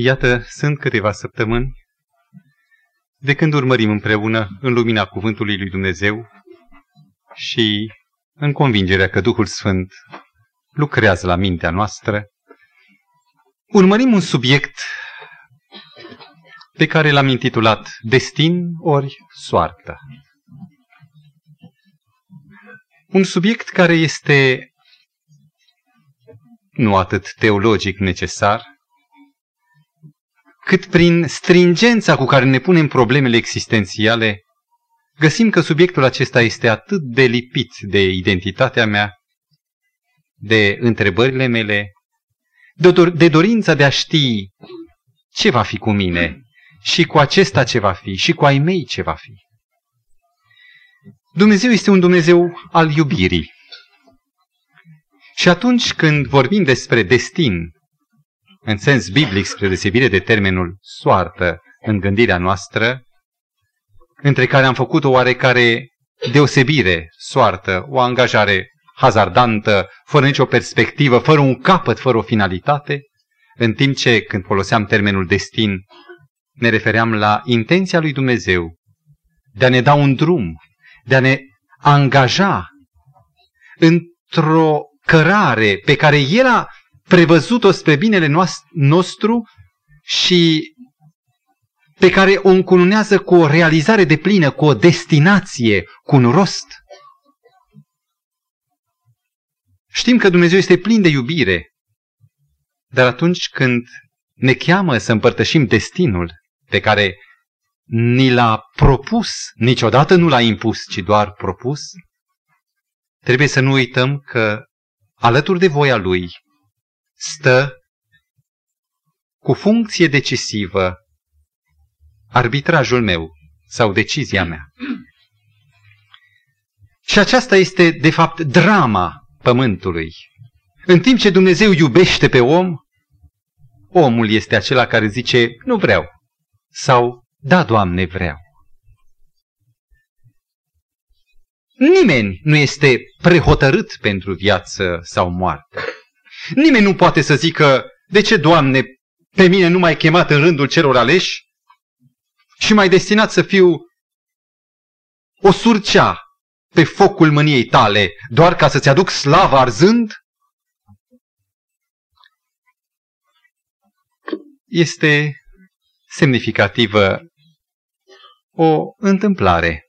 Iată, sunt câteva săptămâni de când urmărim împreună în lumina Cuvântului lui Dumnezeu și în convingerea că Duhul Sfânt lucrează la mintea noastră, urmărim un subiect pe care l-am intitulat Destin ori soartă. Un subiect care este nu atât teologic necesar, cât prin stringența cu care ne punem problemele existențiale, găsim că subiectul acesta este atât de lipit de identitatea mea, de întrebările mele, de, dor- de dorința de a ști ce va fi cu mine și cu acesta ce va fi și cu ai mei ce va fi. Dumnezeu este un Dumnezeu al iubirii. Și atunci când vorbim despre destin, în sens biblic, spre deosebire de termenul soartă în gândirea noastră, între care am făcut o oarecare deosebire, soartă, o angajare hazardantă, fără nicio perspectivă, fără un capăt, fără o finalitate, în timp ce, când foloseam termenul destin, ne refeream la intenția lui Dumnezeu de a ne da un drum, de a ne angaja într-o cărare pe care El a prevăzut-o spre binele nostru și pe care o încununează cu o realizare de plină, cu o destinație, cu un rost. Știm că Dumnezeu este plin de iubire, dar atunci când ne cheamă să împărtășim destinul pe care ni l-a propus, niciodată nu l-a impus, ci doar propus, trebuie să nu uităm că alături de voia lui stă cu funcție decisivă arbitrajul meu sau decizia mea. Și aceasta este, de fapt, drama pământului. În timp ce Dumnezeu iubește pe om, omul este acela care zice, nu vreau. Sau, da, Doamne, vreau. Nimeni nu este prehotărât pentru viață sau moarte. Nimeni nu poate să zică, de ce, Doamne, pe mine nu m-ai chemat în rândul celor aleși și m-ai destinat să fiu o surcea pe focul mâniei tale, doar ca să-ți aduc slava arzând? Este semnificativă o întâmplare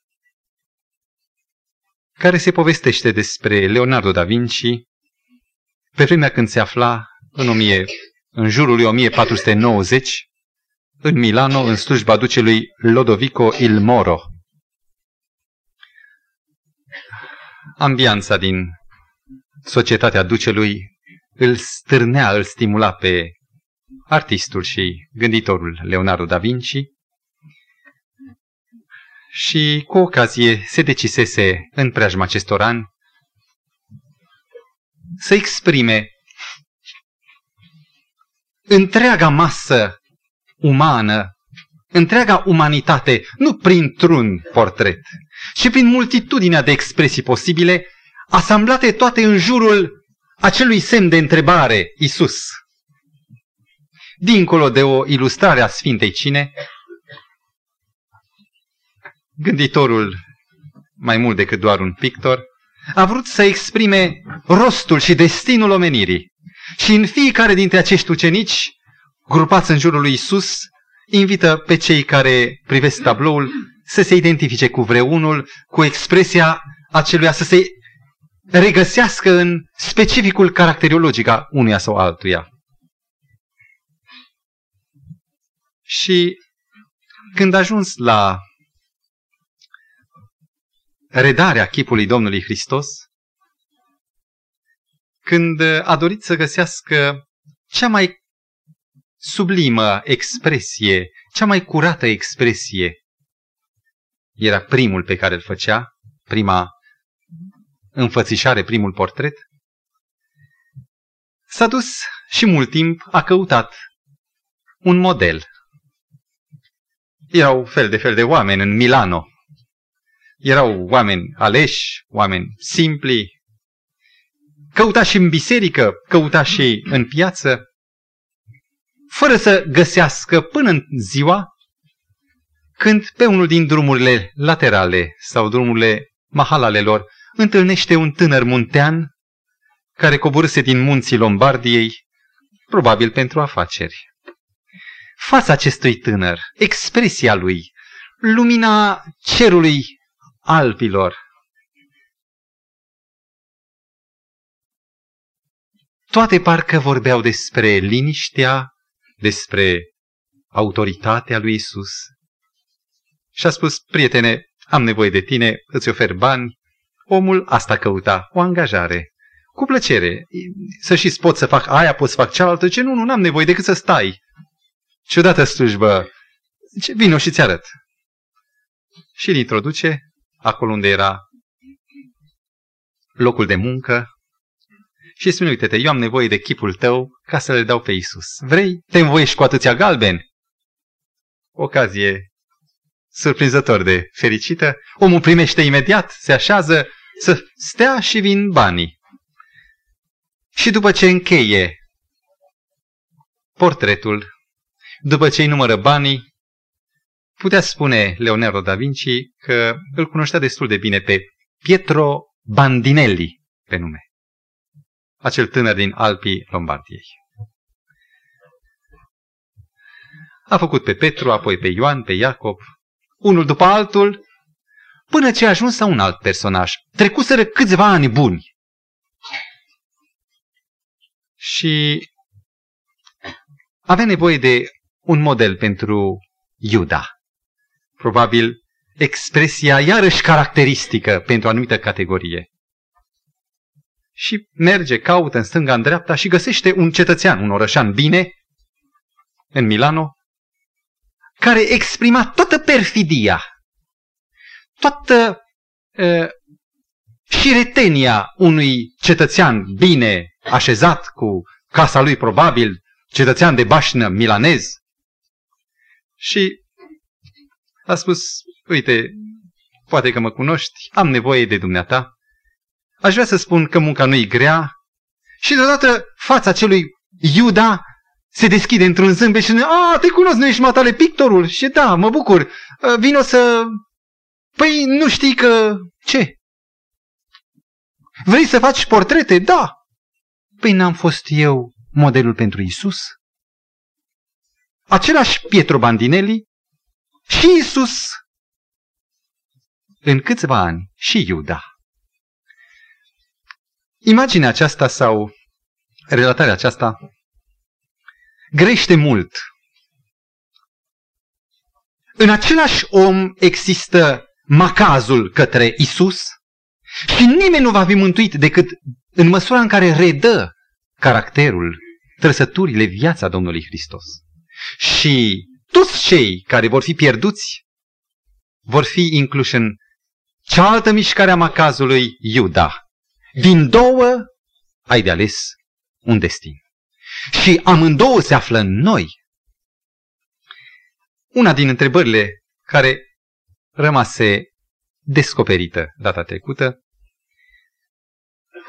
care se povestește despre Leonardo da Vinci pe vremea când se afla în, 1000, în jurul lui 1490 în Milano în slujba ducelui Lodovico il Moro. Ambianța din societatea ducelui îl stârnea, îl stimula pe artistul și gânditorul Leonardo da Vinci și cu ocazie se decisese în preajma acestor ani să exprime întreaga masă umană, întreaga umanitate, nu printr-un portret, ci prin multitudinea de expresii posibile, asamblate toate în jurul acelui semn de întrebare, Isus. Dincolo de o ilustrare a Sfintei Cine, gânditorul, mai mult decât doar un pictor, a vrut să exprime rostul și destinul omenirii. Și în fiecare dintre acești ucenici, grupați în jurul lui Isus, invită pe cei care privesc tabloul să se identifice cu vreunul, cu expresia aceluia, să se regăsească în specificul caracteriologic a unuia sau altuia. Și când a ajuns la redarea chipului Domnului Hristos, când a dorit să găsească cea mai sublimă expresie, cea mai curată expresie, era primul pe care îl făcea, prima înfățișare, primul portret, s-a dus și mult timp a căutat un model. Erau fel de fel de oameni în Milano, erau oameni aleși, oameni simpli. Căuta și în biserică, căuta și în piață. fără să găsească până în ziua când pe unul din drumurile laterale sau drumurile mahalale lor întâlnește un tânăr muntean care coborâse din munții Lombardiei, probabil pentru afaceri. Fața acestui tânăr, expresia lui, lumina cerului Alpilor, toate parcă vorbeau despre liniștea, despre autoritatea lui Isus. Și a spus, prietene, am nevoie de tine, îți ofer bani. Omul asta căuta, o angajare. Cu plăcere. Să și pot să fac aia, pot să fac cealaltă. Ce nu, nu, n-am nevoie decât să stai. Ciudată slujbă. Ce vino și ți arăt. Și îl introduce acolo unde era locul de muncă și spune, uite-te, eu am nevoie de chipul tău ca să le dau pe Isus. Vrei? Te învoiești cu atâția galbeni? Ocazie surprinzător de fericită. Omul primește imediat, se așează să stea și vin banii. Și după ce încheie portretul, după ce îi numără banii, putea spune Leonardo da Vinci că îl cunoștea destul de bine pe Pietro Bandinelli pe nume. Acel tânăr din Alpii Lombardiei. A făcut pe Petru, apoi pe Ioan, pe Iacob, unul după altul, până ce a ajuns la un alt personaj. Trecuseră câțiva ani buni. Și avea nevoie de un model pentru Iuda. Probabil expresia iarăși caracteristică pentru o anumită categorie. Și merge, caută în stânga, în dreapta și găsește un cetățean, un orășan bine, în Milano, care exprima toată perfidia, toată uh, șiretenia unui cetățean bine așezat cu casa lui probabil, cetățean de bașnă milanez. Și a spus, uite, poate că mă cunoști, am nevoie de dumneata. Aș vrea să spun că munca nu-i grea. Și deodată fața celui Iuda se deschide într-un zâmbet și spune, a, te cunosc, nu ești matale pictorul? Și da, mă bucur, uh, vino să... Păi nu știi că... Ce? Vrei să faci portrete? Da. Păi n-am fost eu modelul pentru Isus? Același Pietro Bandinelli și Isus. În câțiva ani și Iuda. Imaginea aceasta sau relatarea aceasta grește mult. În același om există macazul către Isus și nimeni nu va fi mântuit decât în măsura în care redă caracterul, trăsăturile, viața Domnului Hristos. Și toți cei care vor fi pierduți vor fi incluși în cealaltă mișcare a macazului Iuda. Din două ai de ales un destin. Și amândouă se află în noi. Una din întrebările care rămase descoperită data trecută,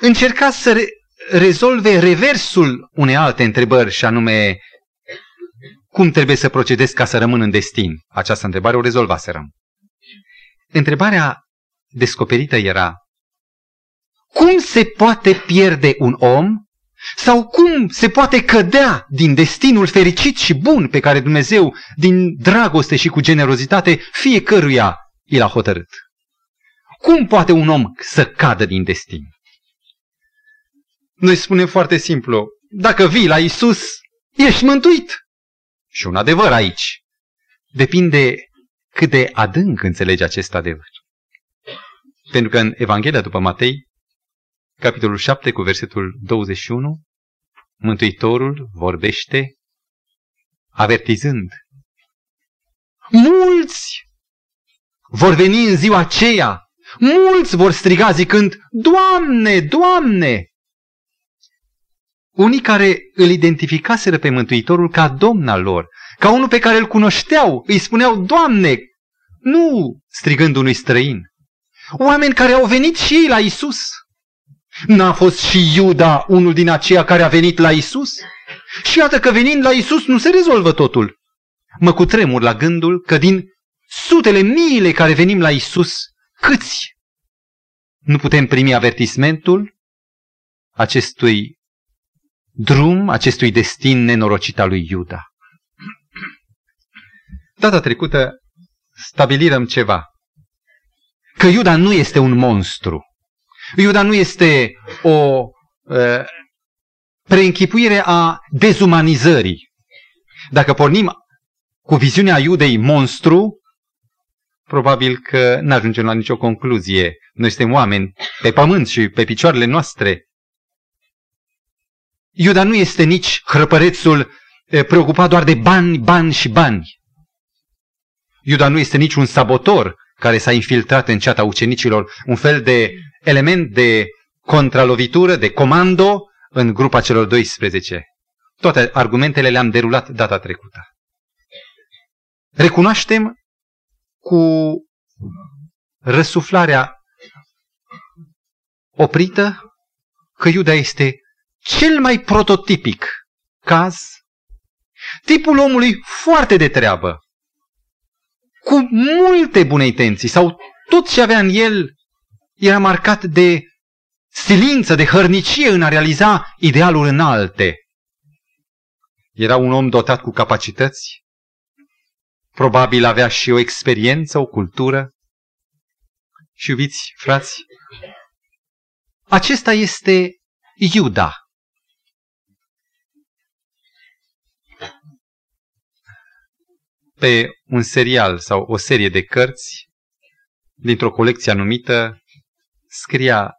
încerca să re- rezolve reversul unei alte întrebări și anume cum trebuie să procedezi ca să rămân în destin. Această întrebare o rezolvaserăm. Întrebarea descoperită era cum se poate pierde un om sau cum se poate cădea din destinul fericit și bun pe care Dumnezeu, din dragoste și cu generozitate, fiecăruia i l-a hotărât? Cum poate un om să cadă din destin? Noi spunem foarte simplu, dacă vii la Isus, ești mântuit. Și un adevăr aici. Depinde cât de adânc înțelegi acest adevăr. Pentru că în Evanghelia după Matei, capitolul 7 cu versetul 21, Mântuitorul vorbește avertizând. Mulți vor veni în ziua aceea, mulți vor striga zicând, Doamne, Doamne! Unii care îl identificaseră pe Mântuitorul ca domn al lor, ca unul pe care îl cunoșteau, îi spuneau, Doamne, nu strigând unui străin. Oameni care au venit și ei la Isus. N-a fost și Iuda unul din aceia care a venit la Isus? Și iată că venind la Isus nu se rezolvă totul. Mă cutremur la gândul că din sutele miile care venim la Isus, câți nu putem primi avertismentul acestui drum, acestui destin nenorocit al lui Iuda. Data trecută stabilirăm ceva. Că Iuda nu este un monstru. Iuda nu este o uh, preînchipuire a dezumanizării. Dacă pornim cu viziunea Iudei monstru, probabil că nu ajungem la nicio concluzie. Noi suntem oameni pe pământ și pe picioarele noastre. Iuda nu este nici hrăpărețul preocupat doar de bani, bani și bani. Iuda nu este nici un sabotor care s-a infiltrat în ceata ucenicilor, un fel de element de contralovitură, de comando în grupa celor 12. Toate argumentele le-am derulat data trecută. Recunoaștem cu răsuflarea oprită că Iuda este cel mai prototipic caz, tipul omului foarte de treabă, cu multe bune intenții sau tot ce avea în el era marcat de silință, de hărnicie în a realiza idealuri înalte. Era un om dotat cu capacități, probabil avea și o experiență, o cultură. Și iubiți, frați, acesta este Iuda. Pe un serial sau o serie de cărți, dintr-o colecție anumită, scria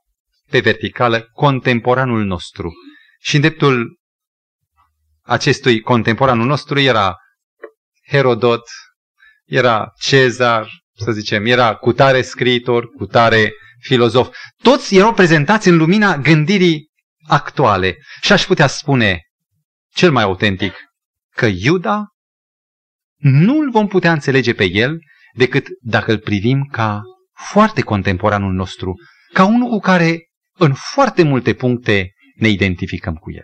pe verticală contemporanul nostru. Și în dreptul acestui contemporanul nostru era Herodot, era Cezar, să zicem, era cutare scriitor, cutare filozof. Toți erau prezentați în lumina gândirii actuale. Și aș putea spune, cel mai autentic, că Iuda nu îl vom putea înțelege pe el decât dacă îl privim ca foarte contemporanul nostru, ca unul cu care în foarte multe puncte ne identificăm cu el.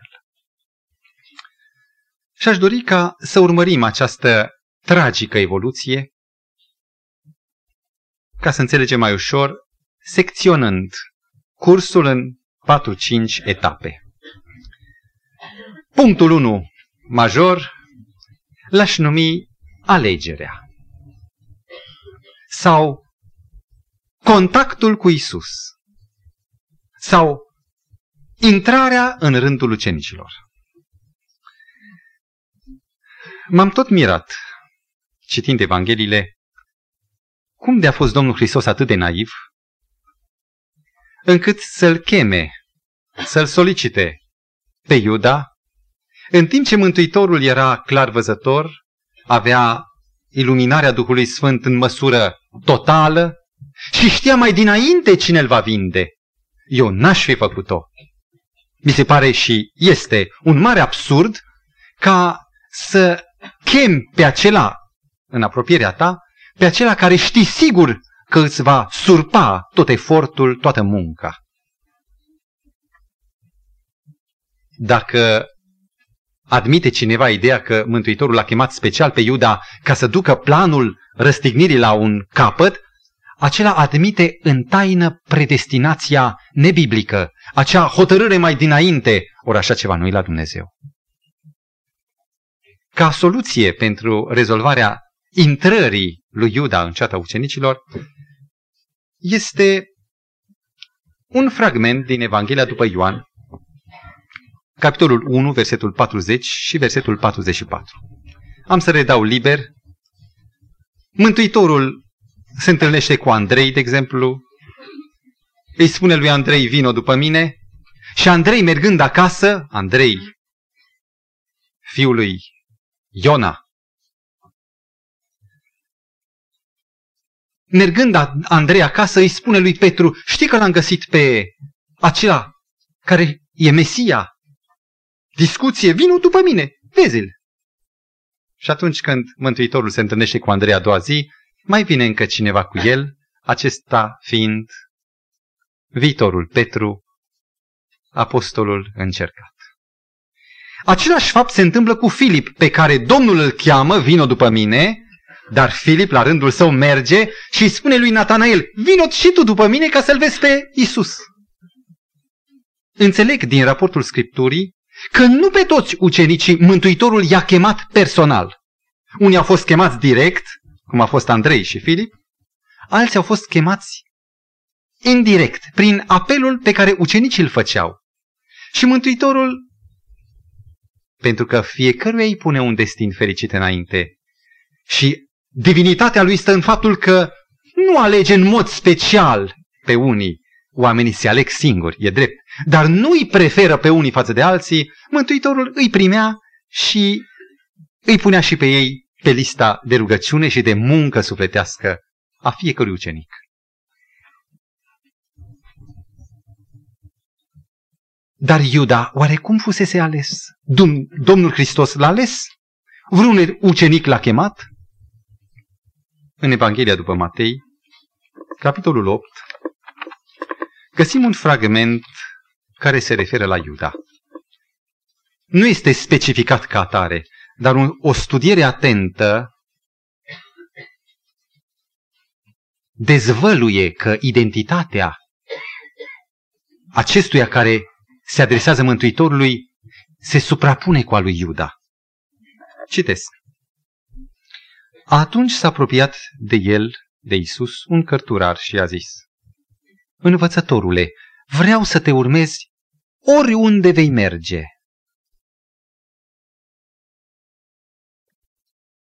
Și aș dori ca să urmărim această tragică evoluție, ca să înțelegem mai ușor, secționând cursul în 4-5 etape. Punctul 1 major l-aș numi alegerea sau contactul cu Isus sau intrarea în rândul ucenicilor. M-am tot mirat, citind Evangheliile, cum de a fost Domnul Hristos atât de naiv, încât să-l cheme, să-l solicite pe Iuda, în timp ce Mântuitorul era clar văzător, avea iluminarea Duhului Sfânt în măsură totală și știa mai dinainte cine îl va vinde. Eu n-aș fi făcut-o. Mi se pare și este un mare absurd ca să chem pe acela în apropierea ta, pe acela care știi sigur că îți va surpa tot efortul, toată munca. Dacă admite cineva ideea că Mântuitorul l-a chemat special pe Iuda ca să ducă planul răstignirii la un capăt, acela admite în taină predestinația nebiblică, acea hotărâre mai dinainte, ori așa ceva nu la Dumnezeu. Ca soluție pentru rezolvarea intrării lui Iuda în ceata ucenicilor, este un fragment din Evanghelia după Ioan, capitolul 1, versetul 40 și versetul 44. Am să redau liber. Mântuitorul se întâlnește cu Andrei, de exemplu, îi spune lui Andrei, vino după mine, și Andrei mergând acasă, Andrei, fiul lui Iona, mergând Andrei acasă, îi spune lui Petru, știi că l-am găsit pe acela care e Mesia? Discuție, vino după mine, vezi-l. Și atunci când Mântuitorul se întâlnește cu Andrei a doua zi, mai vine încă cineva cu el, acesta fiind viitorul Petru, apostolul încercat. Același fapt se întâmplă cu Filip, pe care Domnul îl cheamă, vino după mine, dar Filip la rândul său merge și îi spune lui Natanael, vino și tu după mine ca să-l vezi pe Isus. Înțeleg din raportul Scripturii că nu pe toți ucenicii Mântuitorul i-a chemat personal. Unii au fost chemați direct, cum a fost Andrei și Filip, alții au fost chemați indirect, prin apelul pe care ucenicii îl făceau. Și Mântuitorul, pentru că fiecăruia îi pune un destin fericit înainte și divinitatea lui stă în faptul că nu alege în mod special pe unii, oamenii se aleg singuri, e drept, dar nu îi preferă pe unii față de alții, Mântuitorul îi primea și îi punea și pe ei pe lista de rugăciune și de muncă sufletească a fiecărui ucenic. Dar Iuda, oare cum fusese ales? Domnul Hristos l-a ales? Vreun ucenic l-a chemat? În Evanghelia după Matei, capitolul 8, găsim un fragment care se referă la Iuda. Nu este specificat ca atare, dar un, o studiere atentă dezvăluie că identitatea acestuia care se adresează Mântuitorului se suprapune cu a lui Iuda. Citesc. Atunci s-a apropiat de el, de Isus, un cărturar și a zis, Învățătorule, vreau să te urmezi oriunde vei merge.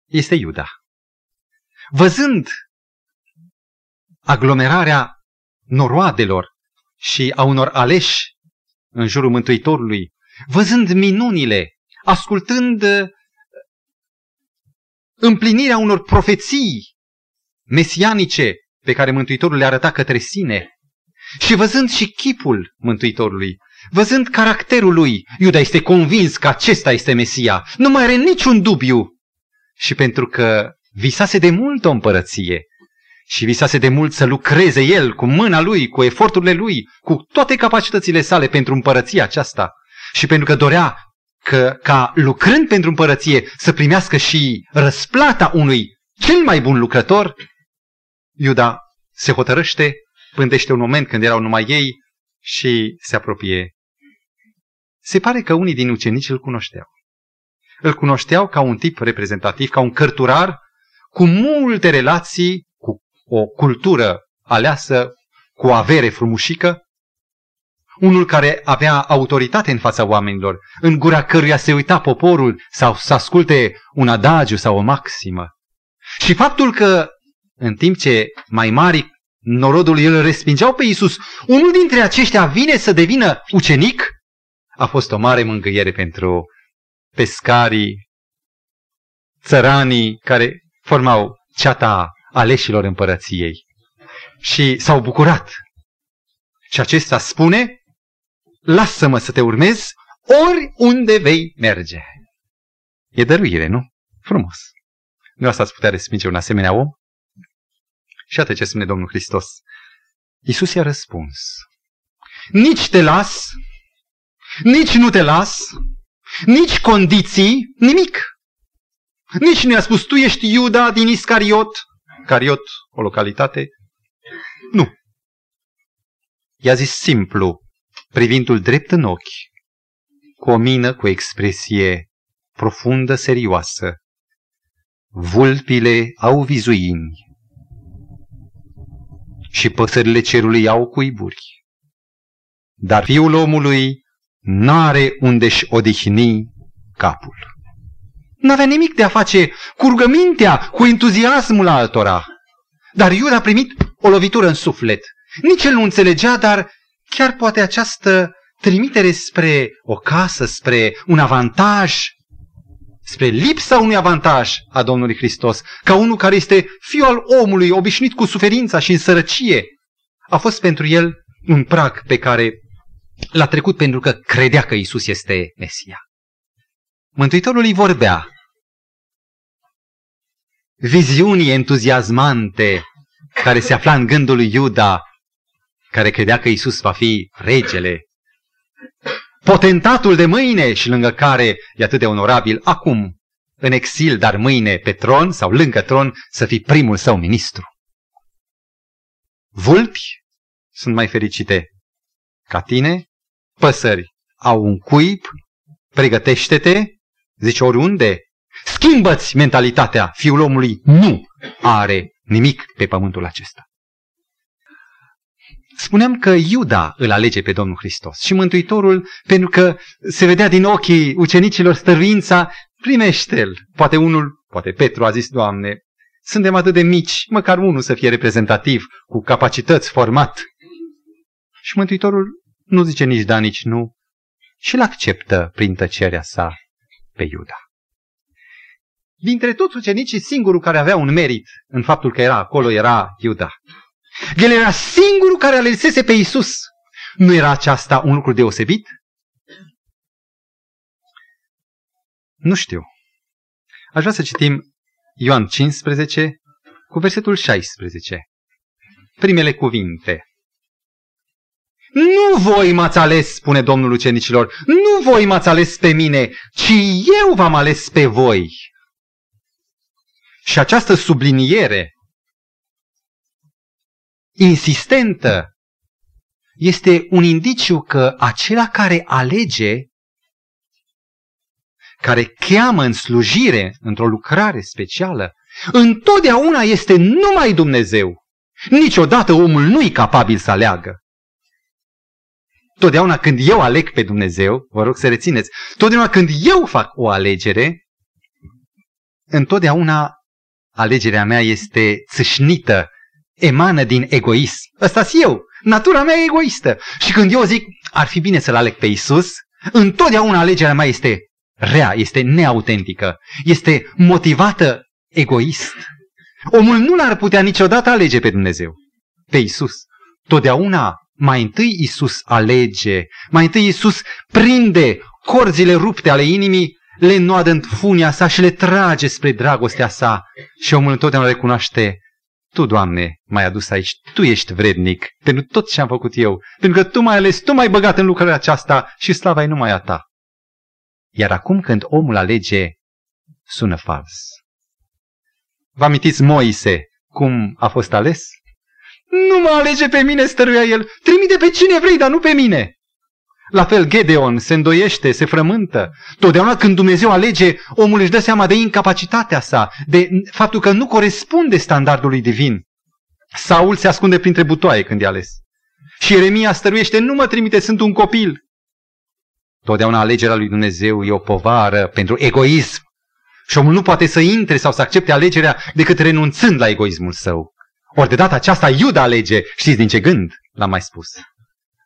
Este Iuda. Văzând aglomerarea noroadelor și a unor aleși în jurul Mântuitorului, văzând minunile, ascultând uh, împlinirea unor profeții mesianice pe care Mântuitorul le arăta către sine și văzând și chipul Mântuitorului, văzând caracterul lui, Iuda este convins că acesta este Mesia, nu mai are niciun dubiu. Și pentru că visase de mult o împărăție și visase de mult să lucreze el cu mâna lui, cu eforturile lui, cu toate capacitățile sale pentru împărăția aceasta și pentru că dorea că, ca lucrând pentru împărăție să primească și răsplata unui cel mai bun lucrător, Iuda se hotărăște, pândește un moment când erau numai ei și se apropie. Se pare că unii din ucenici îl cunoșteau. Îl cunoșteau ca un tip reprezentativ, ca un cărturar cu multe relații, cu o cultură aleasă, cu o avere frumușică, unul care avea autoritate în fața oamenilor, în gura căruia se uita poporul sau să asculte un adagiu sau o maximă. Și faptul că în timp ce mai mari norodul îl respingeau pe Iisus, unul dintre aceștia vine să devină ucenic, a fost o mare mângâiere pentru pescarii, țăranii care formau ceata aleșilor împărăției. Și s-au bucurat. Și acesta spune, lasă-mă să te urmez oriunde vei merge. E dăruire, nu? Frumos. Nu asta ați putea respinge un asemenea om? Și atât ce spune Domnul Hristos. Iisus i-a răspuns. Nici te las, nici nu te las, nici condiții, nimic. Nici nu i-a spus, tu ești Iuda din Iscariot, Cariot, o localitate. Nu. I-a zis simplu, privindu-l drept în ochi, cu o mină cu expresie profundă, serioasă. Vulpile au vizuini și păsările cerului au cuiburi. Dar fiul omului n-are unde-și odihni capul. N-avea nimic de a face cu rugămintea, cu entuziasmul altora. Dar Iuda a primit o lovitură în suflet. Nici el nu înțelegea, dar chiar poate această trimitere spre o casă, spre un avantaj, spre lipsa unui avantaj a Domnului Hristos, ca unul care este fiul al omului, obișnuit cu suferința și în sărăcie, a fost pentru el un prag pe care l-a trecut pentru că credea că Isus este Mesia. Mântuitorul îi vorbea. Viziunii entuziasmante care se afla în gândul lui Iuda, care credea că Isus va fi regele. Potentatul de mâine și lângă care e atât de onorabil acum, în exil, dar mâine pe tron sau lângă tron, să fii primul său ministru. Vulpi sunt mai fericite ca tine, păsări au un cuib, pregătește-te, zice oriunde, schimbă-ți mentalitatea, fiul omului nu are nimic pe pământul acesta. Spuneam că Iuda îl alege pe Domnul Hristos și Mântuitorul, pentru că se vedea din ochii ucenicilor stăruința, primește-l. Poate unul, poate Petru a zis, Doamne, suntem atât de mici, măcar unul să fie reprezentativ, cu capacități, format. Și Mântuitorul nu zice nici da, nici nu, și îl acceptă prin tăcerea sa pe Iuda. Dintre toți ucenicii, singurul care avea un merit în faptul că era acolo era Iuda. El era singurul care alesese pe Isus. Nu era aceasta un lucru deosebit? Nu știu. Aș vrea să citim Ioan 15 cu versetul 16. Primele cuvinte. Nu voi m-ați ales, spune Domnul ucenicilor, nu voi m-ați ales pe mine, ci eu v-am ales pe voi. Și această subliniere insistentă este un indiciu că acela care alege, care cheamă în slujire, într-o lucrare specială, întotdeauna este numai Dumnezeu. Niciodată omul nu e capabil să aleagă. Totdeauna când eu aleg pe Dumnezeu, vă rog să rețineți, totdeauna când eu fac o alegere, întotdeauna alegerea mea este țâșnită emană din egoism. ăsta eu. Natura mea e egoistă. Și când eu zic, ar fi bine să-L aleg pe Isus, întotdeauna alegerea mea este rea, este neautentică, este motivată egoist. Omul nu l-ar putea niciodată alege pe Dumnezeu, pe Isus. Totdeauna mai întâi Isus alege, mai întâi Isus prinde corzile rupte ale inimii, le înnoadă în funia sa și le trage spre dragostea sa. Și omul întotdeauna recunoaște tu, Doamne, m-ai adus aici, Tu ești vrednic pentru tot ce am făcut eu, pentru că Tu m-ai ales, Tu m-ai băgat în lucrarea aceasta și slava e numai a Ta. Iar acum când omul alege, sună fals. Vă amintiți Moise, cum a fost ales? Nu mă alege pe mine, stăruia el, trimite pe cine vrei, dar nu pe mine. La fel, Gedeon se îndoiește, se frământă. Totdeauna când Dumnezeu alege, omul își dă seama de incapacitatea sa, de faptul că nu corespunde standardului divin. Saul se ascunde printre butoaie când e ales. Și Ieremia stăruiește, nu mă trimite, sunt un copil. Totdeauna alegerea lui Dumnezeu e o povară pentru egoism. Și omul nu poate să intre sau să accepte alegerea decât renunțând la egoismul său. Ori de data aceasta Iuda alege, știți din ce gând? L-am mai spus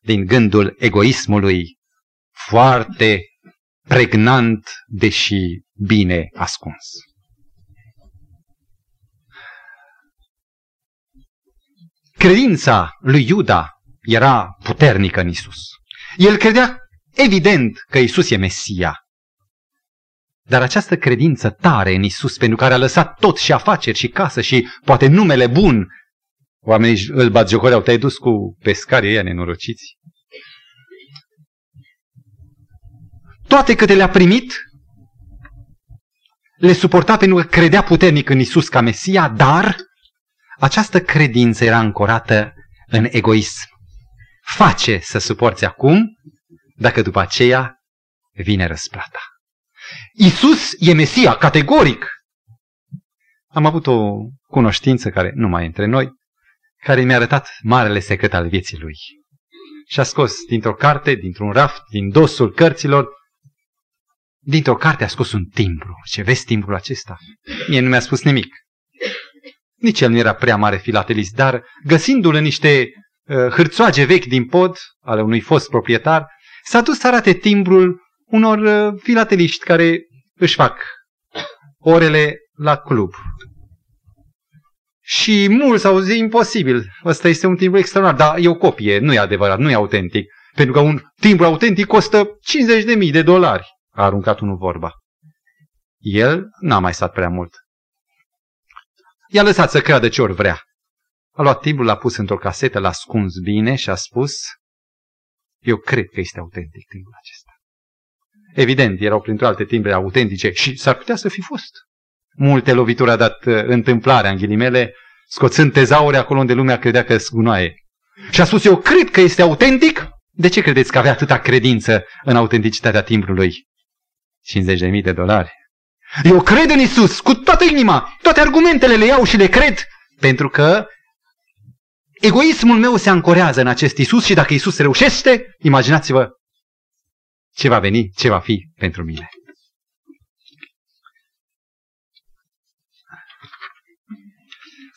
din gândul egoismului foarte pregnant, deși bine ascuns. Credința lui Iuda era puternică în Isus. El credea evident că Isus e Mesia. Dar această credință tare în Isus, pentru care a lăsat tot și afaceri și casă și poate numele bun Oamenii îl bat jocoreau, te-ai dus cu pescarii ăia nenorociți? Toate câte le-a primit, le suporta pentru că credea puternic în Isus ca Mesia, dar această credință era ancorată în egoism. Face să suporți acum, dacă după aceea vine răsplata. Isus e Mesia, categoric. Am avut o cunoștință care nu mai e între noi, care mi-a arătat marele secret al vieții lui. Și a scos dintr-o carte, dintr-un raft, din dosul cărților, dintr-o carte a scos un timbru. Ce vezi timbrul acesta? Mie nu mi-a spus nimic. Nici el nu era prea mare filatelist, dar găsindu-l în niște uh, hârțoage vechi din pod, ale unui fost proprietar, s-a dus să arate timbrul unor uh, filateliști care își fac orele la club. Și mulți au zis imposibil. Ăsta este un timbru extraordinar, dar e o copie, nu e adevărat, nu e autentic. Pentru că un timbru autentic costă 50.000 de dolari. A aruncat unul vorba. El n-a mai stat prea mult. I-a lăsat să creadă ce ori vrea. A luat timbrul, l-a pus într-o casetă, l-a ascuns bine și a spus Eu cred că este autentic timbrul acesta. Evident, erau printre alte timbre autentice și s-ar putea să fi fost. Multe lovituri a dat uh, întâmplarea, în ghilimele, scoțând tezauri acolo unde lumea credea că gunoaie. Și a spus, eu cred că este autentic. De ce credeți că avea atâta credință în autenticitatea timbrului? 50.000 de dolari. Eu cred în Isus cu toată inima, toate argumentele le iau și le cred, pentru că egoismul meu se ancorează în acest Isus și dacă Isus reușește, imaginați-vă ce va veni, ce va fi pentru mine.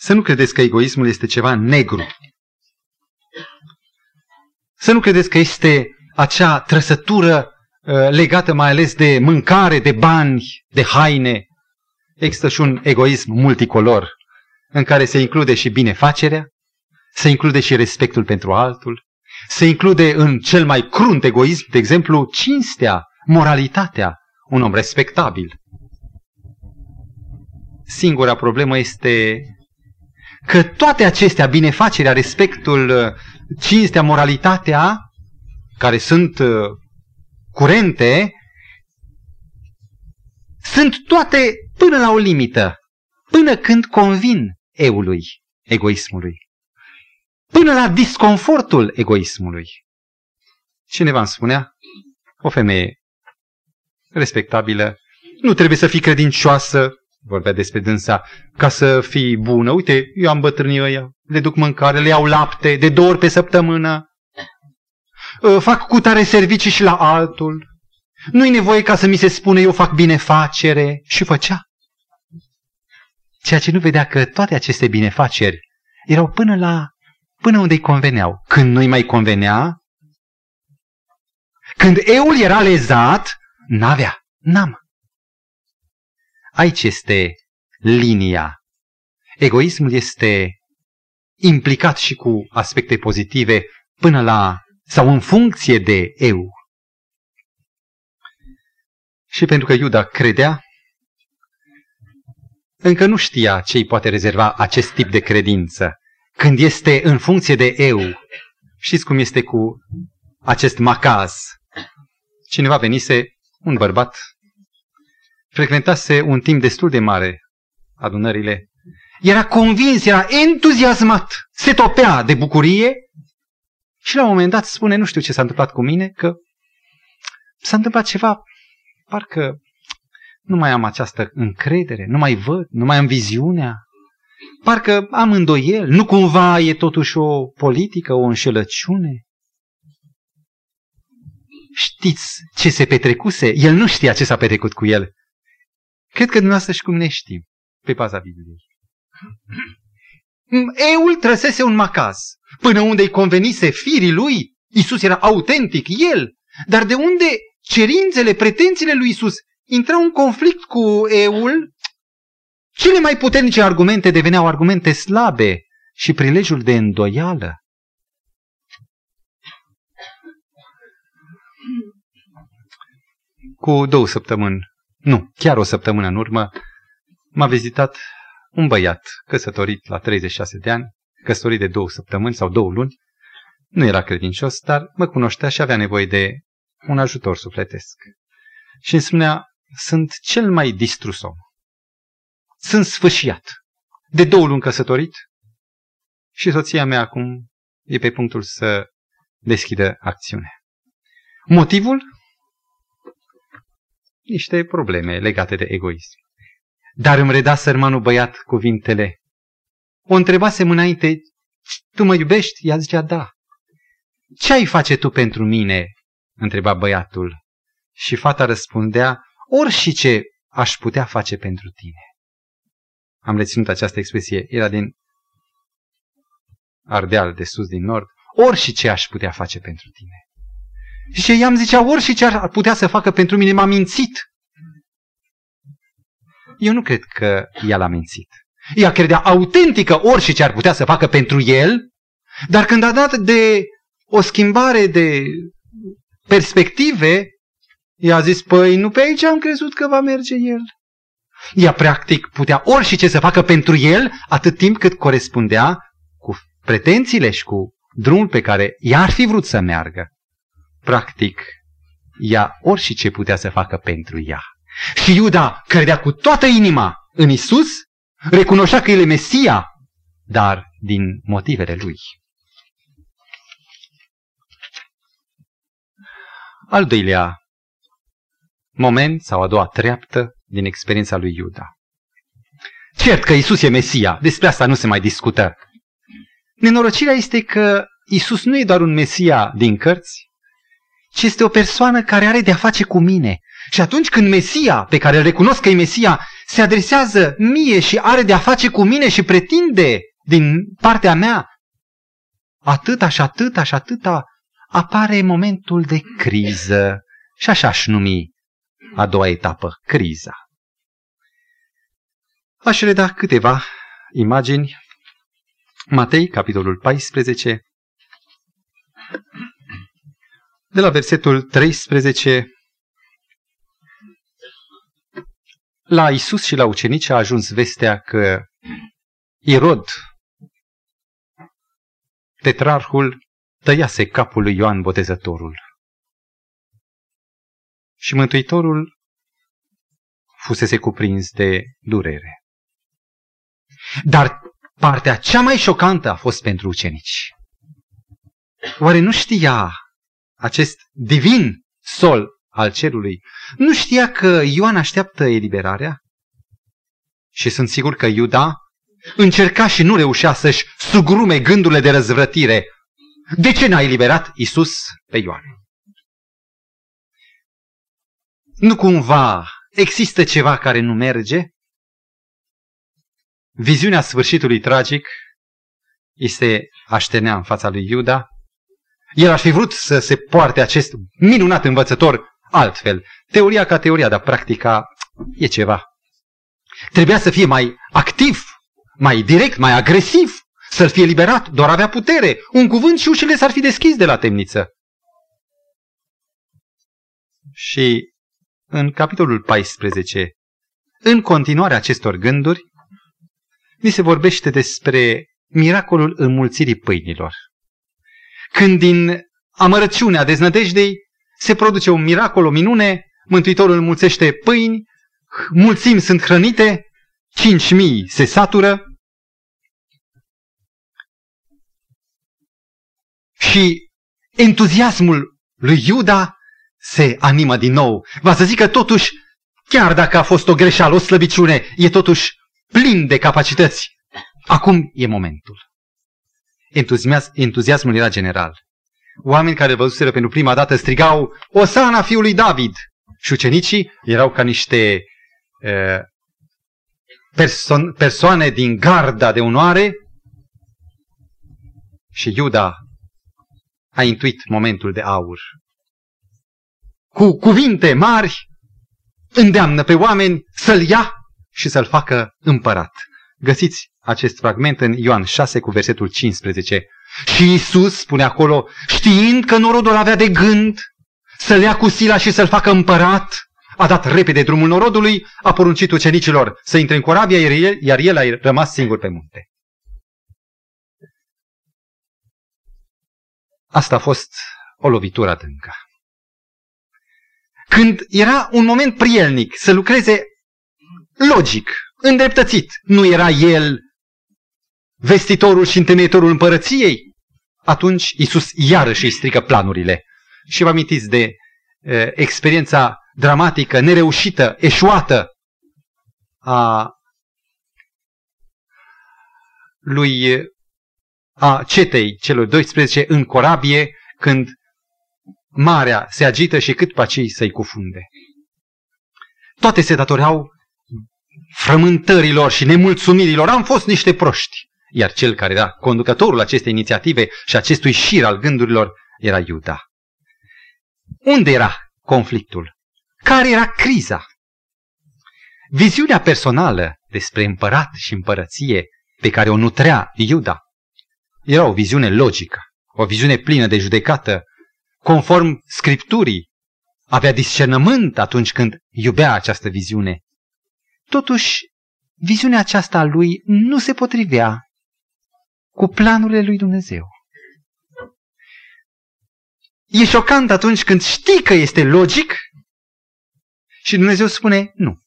Să nu credeți că egoismul este ceva negru. Să nu credeți că este acea trăsătură uh, legată mai ales de mâncare, de bani, de haine. Există și un egoism multicolor în care se include și binefacerea, se include și respectul pentru altul, se include în cel mai crunt egoism, de exemplu, cinstea, moralitatea, un om respectabil. Singura problemă este că toate acestea, binefacerea, respectul, cinstea, moralitatea, care sunt uh, curente, sunt toate până la o limită, până când convin eului, egoismului până la disconfortul egoismului. Cineva îmi spunea, o femeie respectabilă, nu trebuie să fii credincioasă, vorbea despre dânsa, ca să fii bună. Uite, eu am bătrânii ăia, le duc mâncare, le iau lapte de două ori pe săptămână, ă, fac cu tare servicii și la altul. Nu-i nevoie ca să mi se spune eu fac binefacere și făcea. Ceea ce nu vedea că toate aceste binefaceri erau până la până unde îi conveneau. Când nu-i mai convenea, când eul era lezat, n-avea, n-am. Aici este linia. Egoismul este implicat și cu aspecte pozitive până la sau în funcție de eu. Și pentru că Iuda credea, încă nu știa ce îi poate rezerva acest tip de credință când este în funcție de eu. Știți cum este cu acest macaz? Cineva venise, un bărbat, frecventase un timp destul de mare adunările. Era convins, era entuziasmat, se topea de bucurie și la un moment dat spune, nu știu ce s-a întâmplat cu mine, că s-a întâmplat ceva, parcă nu mai am această încredere, nu mai văd, nu mai am viziunea, Parcă am îndoiel. Nu cumva e totuși o politică, o înșelăciune? Știți ce se petrecuse? El nu știa ce s-a petrecut cu el. Cred că dumneavoastră și cum ne știm pe baza Bibliei. Eul trăsese un macaz. Până unde îi convenise firii lui, Isus era autentic, el. Dar de unde cerințele, pretențiile lui Isus intrau în conflict cu Eul, cele mai puternice argumente deveneau argumente slabe și prilejul de îndoială. Cu două săptămâni, nu, chiar o săptămână în urmă, m-a vizitat un băiat căsătorit la 36 de ani, căsătorit de două săptămâni sau două luni. Nu era credincios, dar mă cunoștea și avea nevoie de un ajutor sufletesc. Și îmi spunea, sunt cel mai distrus om sunt sfâșiat. De două luni căsătorit și soția mea acum e pe punctul să deschidă acțiune. Motivul? Niște probleme legate de egoism. Dar îmi reda sărmanul băiat cuvintele. O întrebasem înainte, tu mă iubești? Ea zicea, da. Ce ai face tu pentru mine? întreba băiatul. Și fata răspundea, ori și ce aș putea face pentru tine am reținut această expresie, era din Ardeal, de sus, din nord, ori și ce aș putea face pentru tine. Și ce i-am zicea, ori și ce ar putea să facă pentru mine, m-a mințit. Eu nu cred că ea l-a mințit. Ea credea autentică ori și ce ar putea să facă pentru el, dar când a dat de o schimbare de perspective, i a zis, păi nu pe aici am crezut că va merge el. Ea practic putea orice ce să facă pentru el, atât timp cât corespundea cu pretențiile și cu drumul pe care ea ar fi vrut să meargă. Practic, ea orice ce putea să facă pentru ea. Și Iuda credea cu toată inima în Isus, recunoștea că el e Mesia, dar din motivele lui. Al doilea moment sau a doua treaptă din experiența lui Iuda. Cert că Isus e Mesia, despre asta nu se mai discută. Nenorocirea este că Isus nu e doar un Mesia din cărți, ci este o persoană care are de-a face cu mine. Și atunci când Mesia, pe care îl recunosc că e Mesia, se adresează mie și are de-a face cu mine și pretinde din partea mea, atâta și atâta și atâta, apare momentul de criză. Și așa aș numi a doua etapă, criza. Aș reda câteva imagini. Matei, capitolul 14, de la versetul 13 la Isus și la ucenici a ajuns vestea că Irod, tetrarhul, tăiase capul lui Ioan Botezătorul. Și Mântuitorul fusese cuprins de durere. Dar partea cea mai șocantă a fost pentru ucenici. Oare nu știa acest divin sol al cerului, nu știa că Ioan așteaptă eliberarea? Și sunt sigur că Iuda încerca și nu reușea să-și sugrume gândurile de răzvrătire. De ce n-a eliberat Isus pe Ioan? Nu cumva există ceva care nu merge? Viziunea sfârșitului tragic este aștenea în fața lui Iuda el ar fi vrut să se poarte acest minunat învățător altfel. Teoria ca teoria, dar practica e ceva. Trebuia să fie mai activ, mai direct, mai agresiv, să-l fie liberat, doar avea putere. Un cuvânt și ușile s-ar fi deschis de la temniță. Și în capitolul 14, în continuarea acestor gânduri, mi se vorbește despre miracolul înmulțirii pâinilor. Când din amărăciunea deznădejdei se produce un miracol, o minune, Mântuitorul înmulțește pâini, mulțimi sunt hrănite, cinci mii se satură și entuziasmul lui Iuda se animă din nou. Va să zică totuși, chiar dacă a fost o greșeală, o slăbiciune, e totuși plin de capacități. Acum e momentul entuziasmul era general. Oameni care văzuseră pentru prima dată strigau Osana fiului David! Și ucenicii erau ca niște uh, perso- persoane din garda de onoare și Iuda a intuit momentul de aur. Cu cuvinte mari îndeamnă pe oameni să-l ia și să-l facă împărat. Găsiți acest fragment în Ioan 6 cu versetul 15. Și Isus spune acolo, știind că norodul avea de gând să-l ia cu sila și să-l facă împărat, a dat repede drumul norodului, a poruncit ucenicilor să intre în corabia, iar el, iar el a rămas singur pe munte. Asta a fost o lovitură adâncă. Când era un moment prielnic să lucreze logic, îndreptățit, nu era el vestitorul și întemeitorul împărăției, atunci Isus iarăși îi strică planurile. Și vă amintiți de uh, experiența dramatică, nereușită, eșuată a lui a cetei celor 12 în corabie când marea se agită și cât pacii să-i cufunde. Toate se datoreau frământărilor și nemulțumirilor. Am fost niște proști. Iar cel care era conducătorul acestei inițiative și acestui șir al gândurilor era Iuda. Unde era conflictul? Care era criza? Viziunea personală despre împărat și împărăție pe care o nutrea Iuda era o viziune logică, o viziune plină de judecată, conform Scripturii. Avea discernământ atunci când iubea această viziune. Totuși, viziunea aceasta a lui nu se potrivea cu planurile lui Dumnezeu. e șocant atunci când știi că este logic și Dumnezeu spune nu.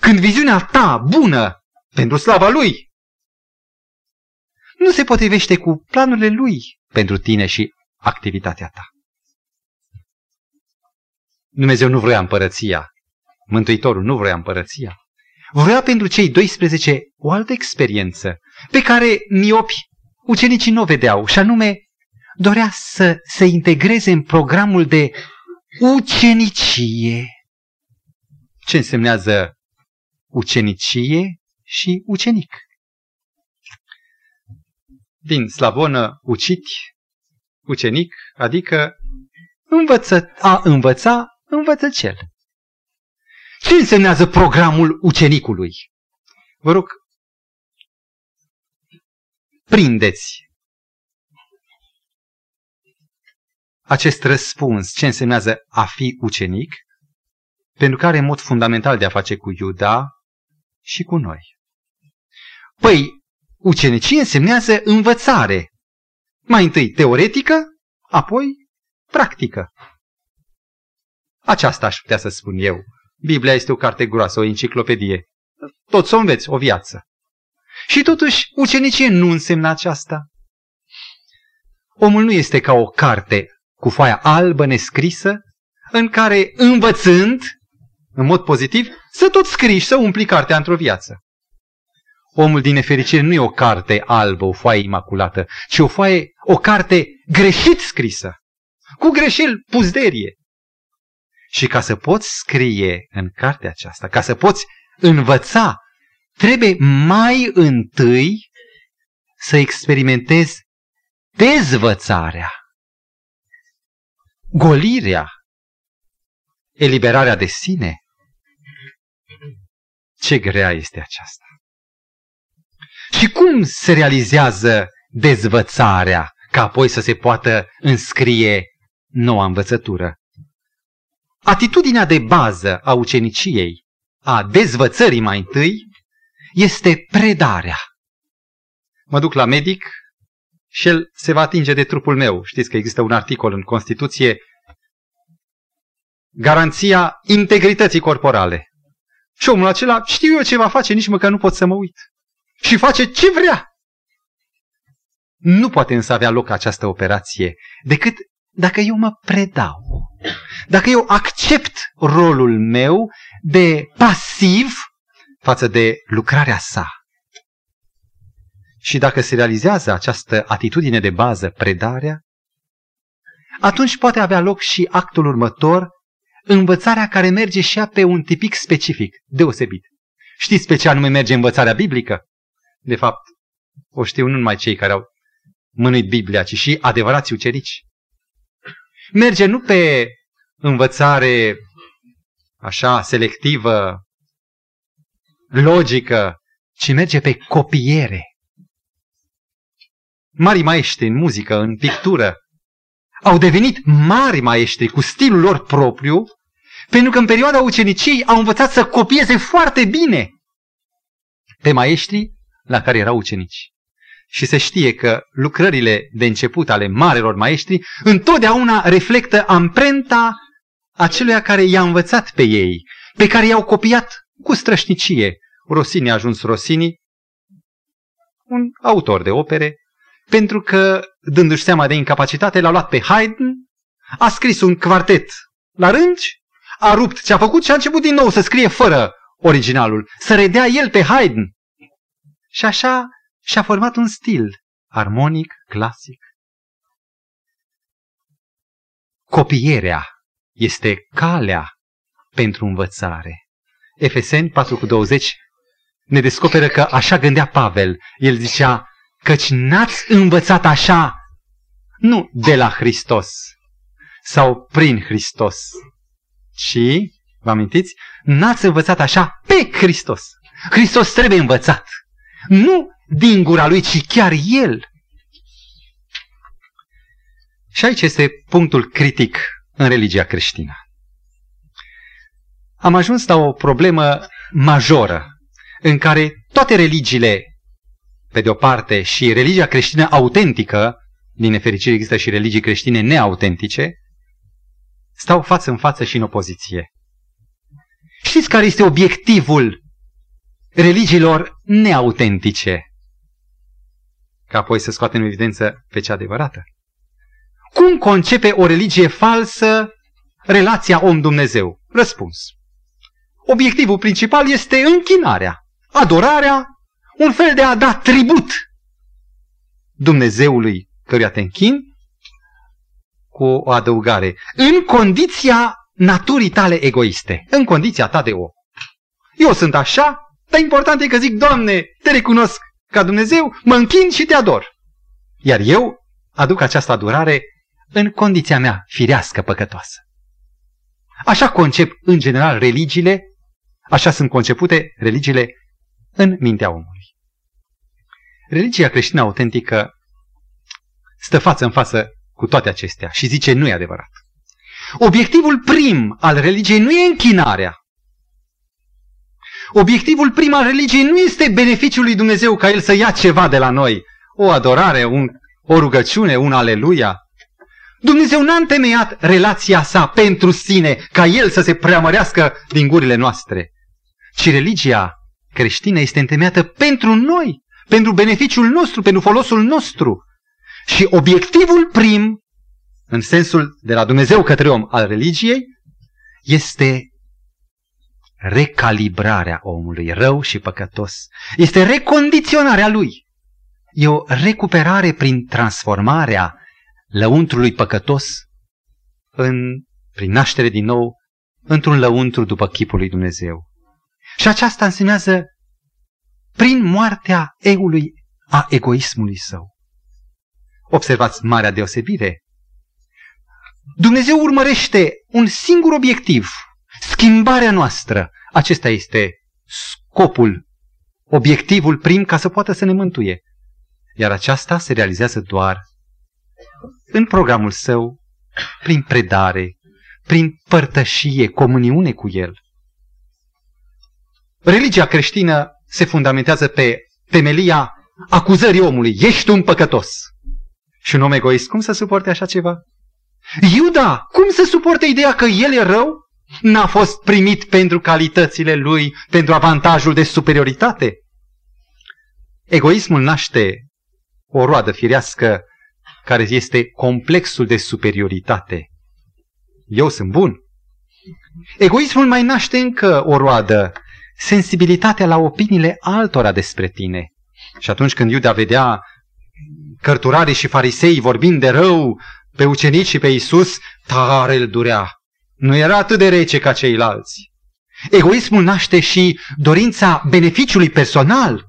Când viziunea ta bună pentru slava Lui nu se potrivește cu planurile Lui pentru tine și activitatea ta. Dumnezeu nu vrea împărăția. Mântuitorul nu vrea împărăția. Vrea pentru cei 12 o altă experiență pe care miopi ucenicii nu o vedeau și anume dorea să se integreze în programul de ucenicie. Ce însemnează ucenicie și ucenic? Din slavonă ucit, ucenic, adică învăță, a învăța, învăță cel. Ce însemnează programul ucenicului? Vă rog, prindeți acest răspuns, ce însemnează a fi ucenic, pentru care are mod fundamental de a face cu Iuda și cu noi. Păi, ucenicie însemnează învățare. Mai întâi teoretică, apoi practică. Aceasta aș putea să spun eu. Biblia este o carte groasă, o enciclopedie. Tot să o înveți, o viață. Și totuși, ucenicie nu însemna aceasta. Omul nu este ca o carte cu foaia albă nescrisă, în care, învățând, în mod pozitiv, să tot scrii și să umpli cartea într-o viață. Omul din nefericire nu e o carte albă, o foaie imaculată, ci o foaie, o carte greșit scrisă, cu greșeli puzderie. Și ca să poți scrie în cartea aceasta, ca să poți învăța, trebuie mai întâi să experimentezi dezvățarea golirea, eliberarea de sine. Ce grea este aceasta! Și cum se realizează dezvățarea ca apoi să se poată înscrie noua învățătură? Atitudinea de bază a uceniciei, a dezvățării mai întâi, este predarea. Mă duc la medic și el se va atinge de trupul meu. Știți că există un articol în Constituție, garanția integrității corporale. Și omul acela, știu eu ce va face, nici măcar nu pot să mă uit. Și face ce vrea. Nu poate însă avea loc această operație decât dacă eu mă predau. Dacă eu accept rolul meu de pasiv față de lucrarea sa. Și dacă se realizează această atitudine de bază, predarea, atunci poate avea loc și actul următor, învățarea care merge și ea pe un tipic specific, deosebit. Știți pe ce anume merge învățarea biblică? De fapt, o știu nu numai cei care au mânuit Biblia, ci și adevărați ucerici. Merge nu pe învățare așa selectivă, logică, ci merge pe copiere mari maestri în muzică, în pictură, au devenit mari maestri cu stilul lor propriu, pentru că în perioada uceniciei au învățat să copieze foarte bine pe maestrii la care erau ucenici. Și se știe că lucrările de început ale marilor maestri întotdeauna reflectă amprenta acelui care i-a învățat pe ei, pe care i-au copiat cu strășnicie. Rossini a ajuns Rossini, un autor de opere, pentru că, dându-și seama de incapacitate, l-a luat pe Haydn, a scris un quartet la rând, a rupt ce a făcut și a început din nou să scrie fără originalul, să redea el pe Haydn. Și așa și-a format un stil armonic, clasic. Copierea este calea pentru învățare. Efeseni 4,20 ne descoperă că așa gândea Pavel. El zicea, căci n-ați învățat așa, nu de la Hristos sau prin Hristos, ci, vă amintiți, n-ați învățat așa pe Hristos. Hristos trebuie învățat, nu din gura lui, ci chiar El. Și aici este punctul critic în religia creștină. Am ajuns la o problemă majoră în care toate religiile pe de o parte, și religia creștină autentică, din nefericire există și religii creștine neautentice, stau față în față și în opoziție. Știți care este obiectivul religiilor neautentice? Ca apoi să scoatem în evidență pe cea adevărată. Cum concepe o religie falsă relația om-Dumnezeu? Răspuns. Obiectivul principal este închinarea, adorarea, un fel de a da tribut Dumnezeului căruia te închin, cu o adăugare. În condiția naturii tale egoiste, în condiția ta de om. Eu sunt așa, dar important e că zic, Doamne, te recunosc ca Dumnezeu, mă închin și te ador. Iar eu aduc această adorare în condiția mea firească păcătoasă. Așa concep în general religiile, așa sunt concepute religiile în mintea omului. Religia creștină autentică stă față în față cu toate acestea și zice nu e adevărat. Obiectivul prim al religiei nu e închinarea. Obiectivul prim al religiei nu este beneficiul lui Dumnezeu ca El să ia ceva de la noi. O adorare, un, o rugăciune, un aleluia. Dumnezeu n-a întemeiat relația sa pentru sine, ca El să se preamărească din gurile noastre. Ci religia creștină este întemeiată pentru noi, pentru beneficiul nostru, pentru folosul nostru. Și obiectivul prim, în sensul de la Dumnezeu către om al religiei, este recalibrarea omului rău și păcătos. Este recondiționarea lui. E o recuperare prin transformarea lăuntrului păcătos în, prin naștere din nou într-un lăuntru după chipul lui Dumnezeu. Și aceasta însemnează prin moartea eului a egoismului său. Observați marea deosebire. Dumnezeu urmărește un singur obiectiv, schimbarea noastră. Acesta este scopul, obiectivul prim ca să poată să ne mântuie. Iar aceasta se realizează doar în programul său, prin predare, prin părtășie, comuniune cu el. Religia creștină se fundamentează pe temelia acuzării omului. Ești un păcătos. Și un om egoist, cum să suporte așa ceva? Iuda, cum să suporte ideea că el e rău? N-a fost primit pentru calitățile lui, pentru avantajul de superioritate? Egoismul naște o roadă firească care este complexul de superioritate. Eu sunt bun. Egoismul mai naște încă o roadă, sensibilitatea la opiniile altora despre tine. Și atunci când Iuda vedea cărturarii și farisei vorbind de rău pe ucenici și pe Isus, tare îl durea. Nu era atât de rece ca ceilalți. Egoismul naște și dorința beneficiului personal.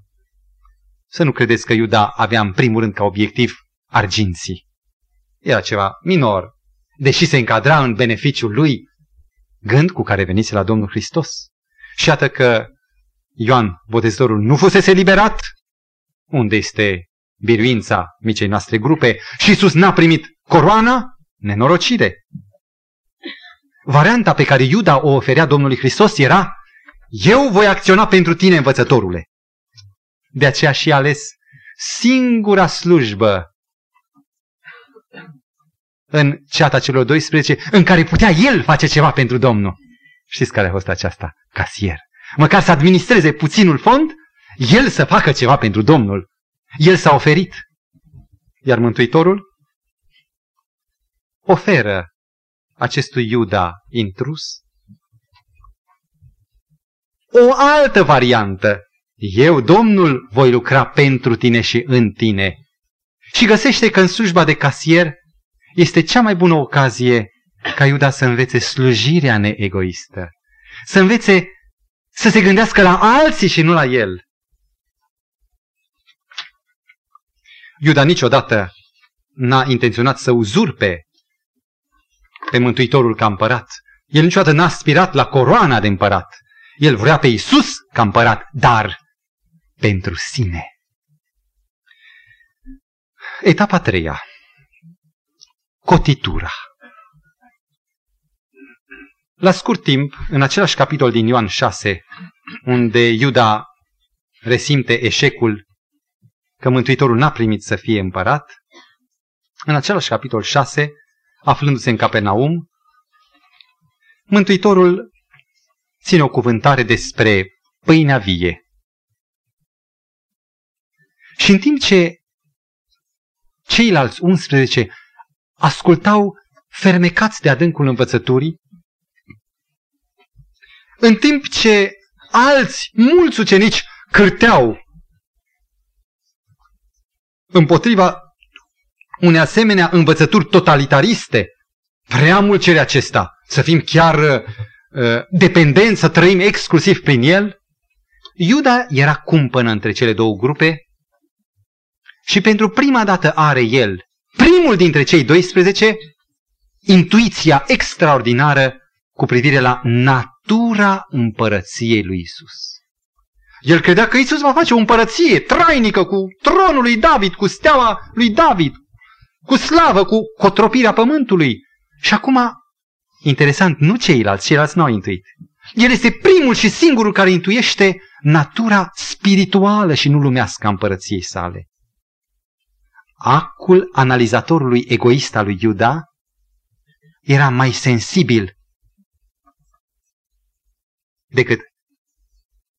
Să nu credeți că Iuda avea în primul rând ca obiectiv arginții. Era ceva minor, deși se încadra în beneficiul lui, gând cu care venise la Domnul Hristos. Și iată că Ioan Botezătorul nu fusese liberat. Unde este biruința micei noastre grupe? Și Iisus n-a primit coroana? Nenorocire. Varianta pe care Iuda o oferea Domnului Hristos era Eu voi acționa pentru tine, învățătorule. De aceea și ales singura slujbă în ceata celor 12 în care putea el face ceva pentru Domnul. Știți care a fost aceasta? Casier. Măcar să administreze puținul fond, el să facă ceva pentru Domnul. El s-a oferit. Iar Mântuitorul oferă acestui Iuda intrus o altă variantă. Eu, Domnul, voi lucra pentru tine și în tine. Și găsește că în slujba de casier este cea mai bună ocazie ca Iuda să învețe slujirea neegoistă. Să învețe să se gândească la alții și nu la el. Iuda niciodată n-a intenționat să uzurpe pe Mântuitorul ca împărat. El niciodată n-a aspirat la coroana de împărat. El vrea pe Isus ca împărat, dar pentru sine. Etapa treia. Cotitura. La scurt timp, în același capitol din Ioan 6, unde Iuda resimte eșecul că Mântuitorul n-a primit să fie împărat, în același capitol 6, aflându-se în Capernaum, Mântuitorul ține o cuvântare despre pâinea vie. Și în timp ce ceilalți 11 ascultau fermecați de adâncul învățăturii, în timp ce alți, mulți ucenici, cârteau împotriva unei asemenea învățături totalitariste, prea mult cere acesta, să fim chiar uh, dependenți, să trăim exclusiv prin el. Iuda era cumpănă între cele două grupe și pentru prima dată are el, primul dintre cei 12, intuiția extraordinară cu privire la natura împărăției lui Isus. El credea că Isus va face o împărăție trainică cu tronul lui David, cu steaua lui David, cu slavă, cu cotropirea pământului. Și acum, interesant, nu ceilalți, ceilalți nu au intuit. El este primul și singurul care intuiește natura spirituală și nu lumească a împărăției sale. Acul analizatorului egoist al lui Iuda era mai sensibil decât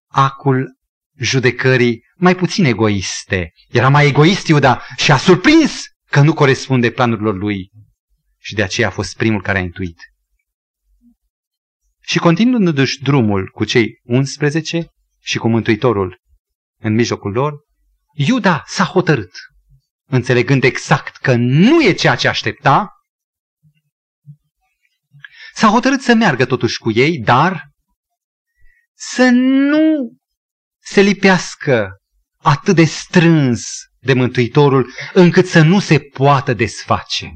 acul judecării mai puțin egoiste. Era mai egoist Iuda și a surprins că nu corespunde planurilor lui și de aceea a fost primul care a intuit. Și continuându-și drumul cu cei 11 și cu Mântuitorul în mijlocul lor, Iuda s-a hotărât, înțelegând exact că nu e ceea ce aștepta, s-a hotărât să meargă totuși cu ei, dar să nu se lipească atât de strâns de Mântuitorul încât să nu se poată desface.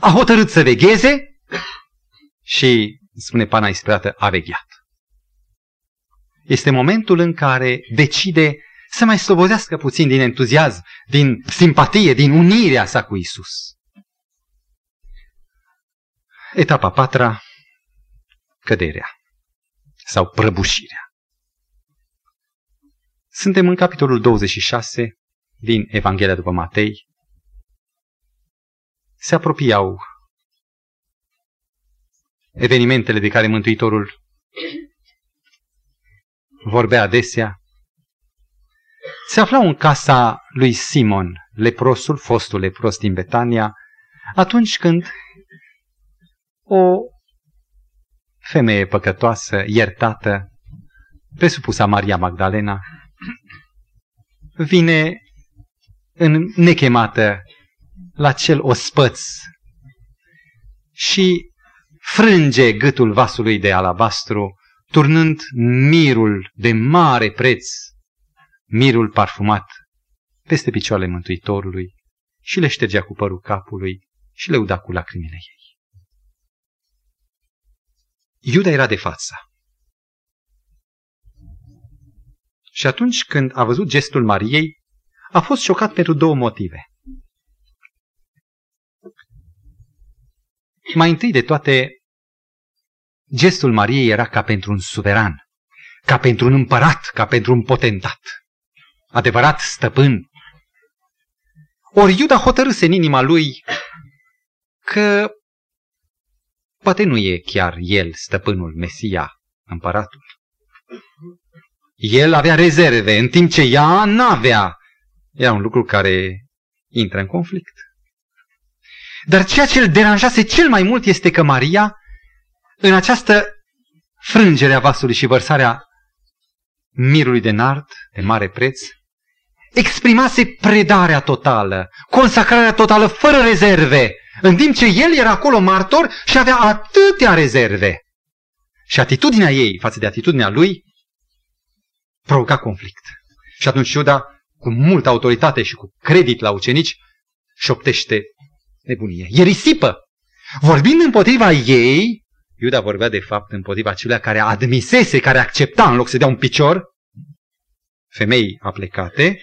A hotărât să vegheze și, spune pana ispirată, a vegheat. Este momentul în care decide să mai slobozească puțin din entuziasm, din simpatie, din unirea sa cu Isus. Etapa patra, căderea sau prăbușirea. Suntem în capitolul 26 din Evanghelia după Matei. Se apropiau evenimentele de care Mântuitorul vorbea adesea. Se aflau în casa lui Simon, leprosul, fostul lepros din Betania, atunci când o femeie păcătoasă, iertată, presupusa Maria Magdalena, vine în nechemată la cel ospăț și frânge gâtul vasului de alabastru, turnând mirul de mare preț, mirul parfumat, peste picioarele Mântuitorului și le ștergea cu părul capului și le uda cu lacrimile ei. Iuda era de față. Și atunci când a văzut gestul Mariei, a fost șocat pentru două motive. Mai întâi de toate, gestul Mariei era ca pentru un suveran, ca pentru un împărat, ca pentru un potentat, adevărat stăpân. Ori Iuda hotărâse în inima lui că poate nu e chiar el stăpânul, Mesia, împăratul. El avea rezerve, în timp ce ea n-avea. Era un lucru care intră în conflict. Dar ceea ce îl deranjase cel mai mult este că Maria, în această frângere a vasului și vărsarea mirului de nard, de mare preț, exprimase predarea totală, consacrarea totală, fără rezerve, în timp ce el era acolo martor și avea atâtea rezerve. Și atitudinea ei față de atitudinea lui provoca conflict. Și atunci Iuda, cu multă autoritate și cu credit la ucenici, șoptește nebunie. E risipă. Vorbind împotriva ei, Iuda vorbea de fapt împotriva acelea care admisese, care accepta în loc să dea un picior, femei aplecate,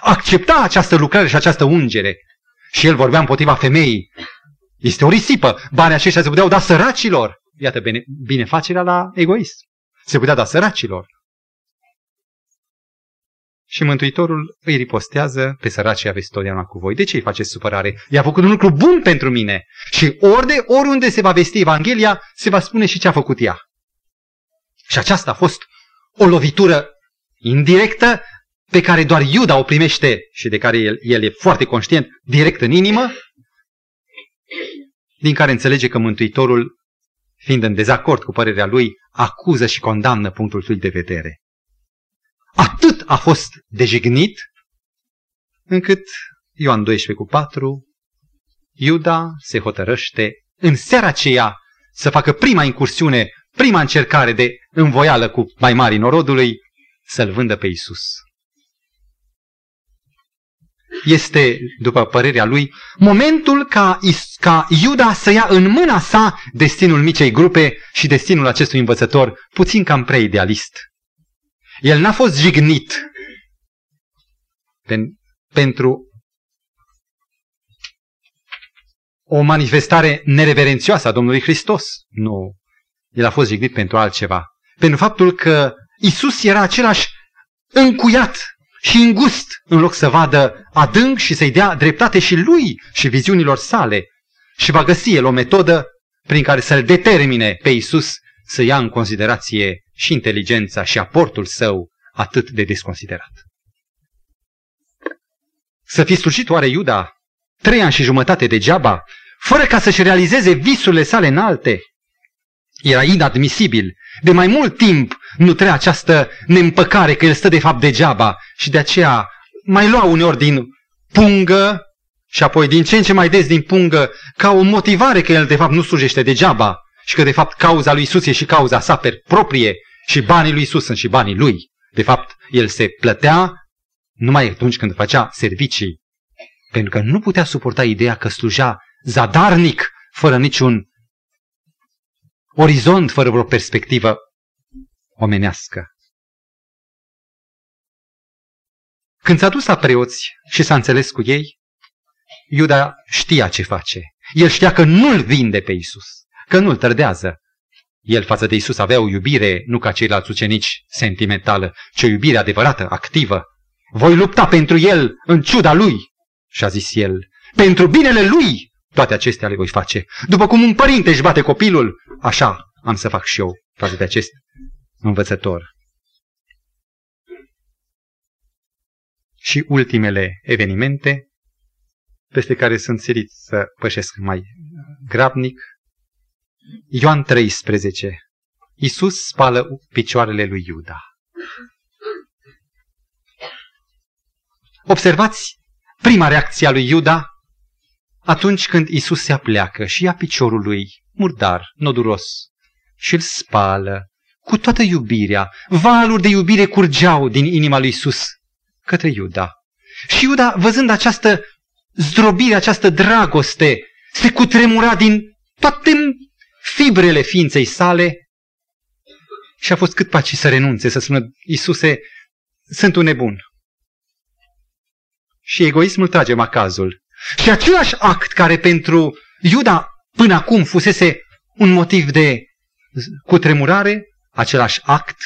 accepta această lucrare și această ungere. Și el vorbea împotriva femeii. Este o risipă. Banii aceștia se puteau da săracilor. Iată bine, binefacerea la egoist. Se putea da săracilor. Și Mântuitorul îi ripostează pe săracii aveți totdeauna cu voi. De ce îi faceți supărare? I-a făcut un lucru bun pentru mine. Și ori de oriunde se va vesti Evanghelia, se va spune și ce a făcut ea. Și aceasta a fost o lovitură indirectă pe care doar Iuda o primește și de care el, el e foarte conștient, direct în inimă, din care înțelege că Mântuitorul, fiind în dezacord cu părerea lui, acuză și condamnă punctul lui de vedere. Atât a fost dejignit, încât Ioan 12 cu 4, Iuda se hotărăște în seara aceea să facă prima incursiune, prima încercare de învoială cu mai mari norodului, să-l vândă pe Isus este, după părerea lui, momentul ca, ca Iuda să ia în mâna sa destinul micei grupe și destinul acestui învățător, puțin cam prea idealist. El n-a fost jignit pen, pentru o manifestare nereverențioasă a Domnului Hristos. Nu. El a fost jignit pentru altceva. Pentru faptul că Isus era același încuiat și îngust, în loc să vadă adânc și să-i dea dreptate și lui și viziunilor sale. Și va găsi el o metodă prin care să-l determine pe Isus să ia în considerație și inteligența și aportul său atât de desconsiderat. Să fi slujit oare Iuda trei ani și jumătate degeaba, fără ca să-și realizeze visurile sale înalte? Era inadmisibil. De mai mult timp nu trea această neîmpăcare că el stă de fapt degeaba și de aceea mai lua uneori din pungă și apoi din ce în ce mai des din pungă ca o motivare că el de fapt nu slujește degeaba și că de fapt cauza lui Isus e și cauza sa per proprie și banii lui Isus sunt și banii lui. De fapt, el se plătea numai atunci când făcea servicii, pentru că nu putea suporta ideea că slujea zadarnic, fără niciun orizont, fără vreo perspectivă omenească. Când s-a dus la preoți și s-a înțeles cu ei, Iuda știa ce face. El știa că nu-l vinde pe Isus, că nu-l tărdează. El față de Isus avea o iubire, nu ca ceilalți ucenici, sentimentală, ci o iubire adevărată, activă. Voi lupta pentru el în ciuda lui, și-a zis el. Pentru binele lui toate acestea le voi face. După cum un părinte își bate copilul, așa am să fac și eu față de acest învățător. Și ultimele evenimente peste care sunt silit să pășesc mai grabnic. Ioan 13. Iisus spală picioarele lui Iuda. Observați prima reacție a lui Iuda atunci când Isus se apleacă și ia piciorul lui, murdar, noduros, și îl spală cu toată iubirea. Valuri de iubire curgeau din inima lui Isus către Iuda. Și Iuda, văzând această zdrobire, această dragoste, se cutremura din toate fibrele ființei sale și a fost cât paci să renunțe, să spună, Iisuse, sunt un nebun. Și egoismul trage macazul. Și același act care pentru Iuda până acum fusese un motiv de cutremurare, același act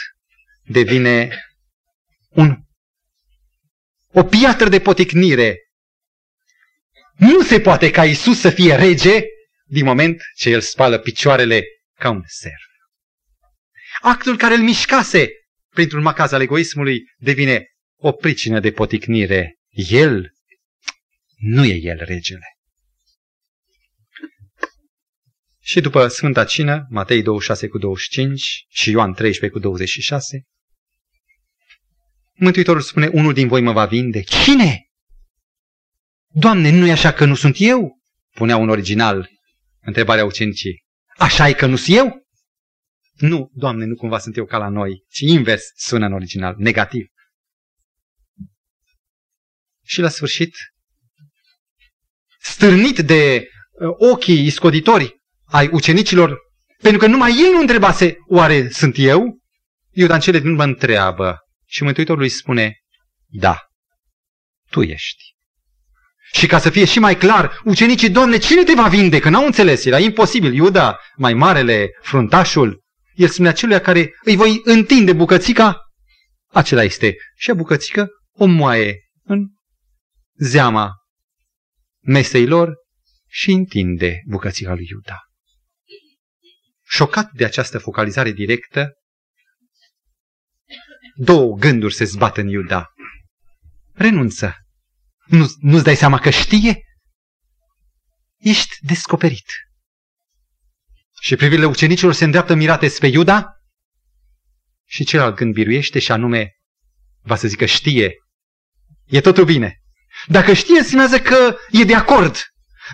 devine un, o piatră de poticnire. Nu se poate ca Isus să fie rege din moment ce el spală picioarele ca un serv. Actul care îl mișcase printr-un macaz al egoismului devine o pricină de poticnire. El nu e el regele. Și după Sfânta Cină, Matei 26 cu 25 și Ioan 13 cu 26, Mântuitorul spune, unul din voi mă va vinde. Cine? Doamne, nu e așa că nu sunt eu? Punea un original întrebarea ucenicii. Așa e că nu sunt eu? Nu, Doamne, nu cumva sunt eu ca la noi, ci invers sună în original, negativ. Și la sfârșit, stârnit de uh, ochii iscoditori ai ucenicilor, pentru că numai ei nu întrebase, oare sunt eu? Iuda în cele din urmă întreabă și Mântuitorul îi spune, da, tu ești. Și ca să fie și mai clar, ucenicii, Doamne, cine te va vinde? Că n-au înțeles, era imposibil. Iuda, mai marele, fruntașul, el spune acelui care îi voi întinde bucățica, acela este. Și a bucățică o moaie în zeama mesei lor și întinde bucățica lui Iuda. Șocat de această focalizare directă, două gânduri se zbat în Iuda. Renunță. Nu, nu-ți dai seama că știe? Ești descoperit. Și privirile ucenicilor se îndreaptă mirate spre Iuda și celălalt gând biruiește și anume va să zică știe. E totul bine. Dacă știe, înseamnă că e de acord.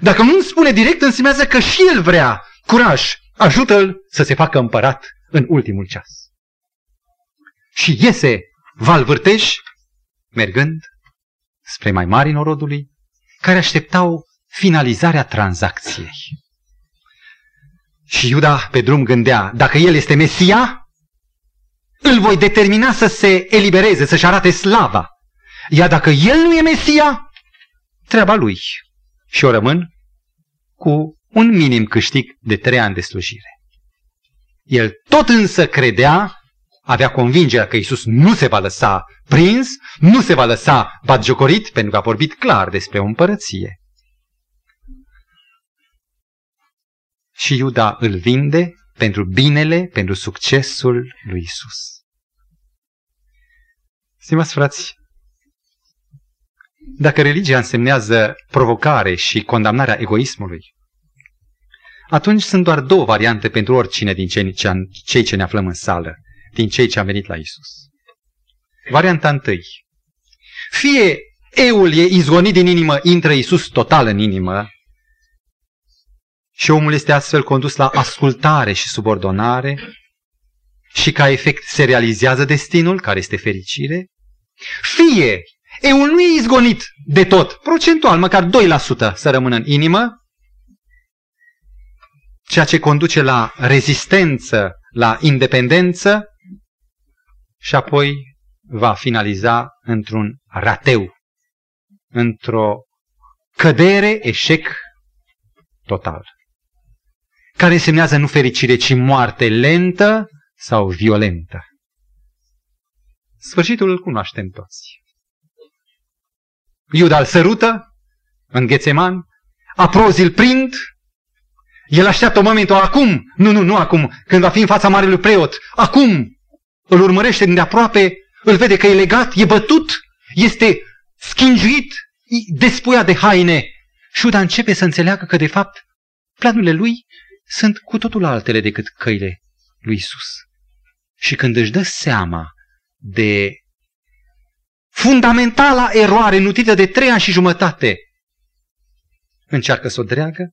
Dacă nu îmi spune direct, înseamnă că și el vrea. Curaj, ajută-l să se facă împărat în ultimul ceas. Și iese Val Vârteș, mergând spre mai mari norodului, care așteptau finalizarea tranzacției. Și Iuda pe drum gândea, dacă el este Mesia, îl voi determina să se elibereze, să-și arate slava. Iar dacă el nu e Mesia, treaba lui. Și o rămân cu un minim câștig de trei ani de slujire. El tot însă credea, avea convingerea că Isus nu se va lăsa prins, nu se va lăsa batjocorit, pentru că a vorbit clar despre o împărăție. Și Iuda îl vinde pentru binele, pentru succesul lui Isus. Stimați frați, dacă religia însemnează provocare și condamnarea egoismului, atunci sunt doar două variante pentru oricine din cei ce ne aflăm în sală, din cei ce am venit la Isus. Varianta întâi. Fie eul e izgonit din inimă, intră Isus total în inimă și omul este astfel condus la ascultare și subordonare și ca efect se realizează destinul, care este fericire. Fie eul nu e izgonit de tot, procentual, măcar 2% să rămână în inimă, ceea ce conduce la rezistență, la independență și apoi va finaliza într-un rateu, într-o cădere, eșec total, care însemnează nu fericire, ci moarte lentă sau violentă. Sfârșitul îl cunoaștem toți. Iuda îl sărută în Ghețeman, aprozi îl prind, el așteaptă momentul acum, nu, nu, nu acum, când va fi în fața marelui preot, acum îl urmărește de aproape, îl vede că e legat, e bătut, este schingiuit, despuiat de haine. Și Iuda începe să înțeleagă că, de fapt, planurile lui sunt cu totul altele decât căile lui Isus. Și când își dă seama de fundamentala eroare nutită de trei ani și jumătate, încearcă să o dreagă,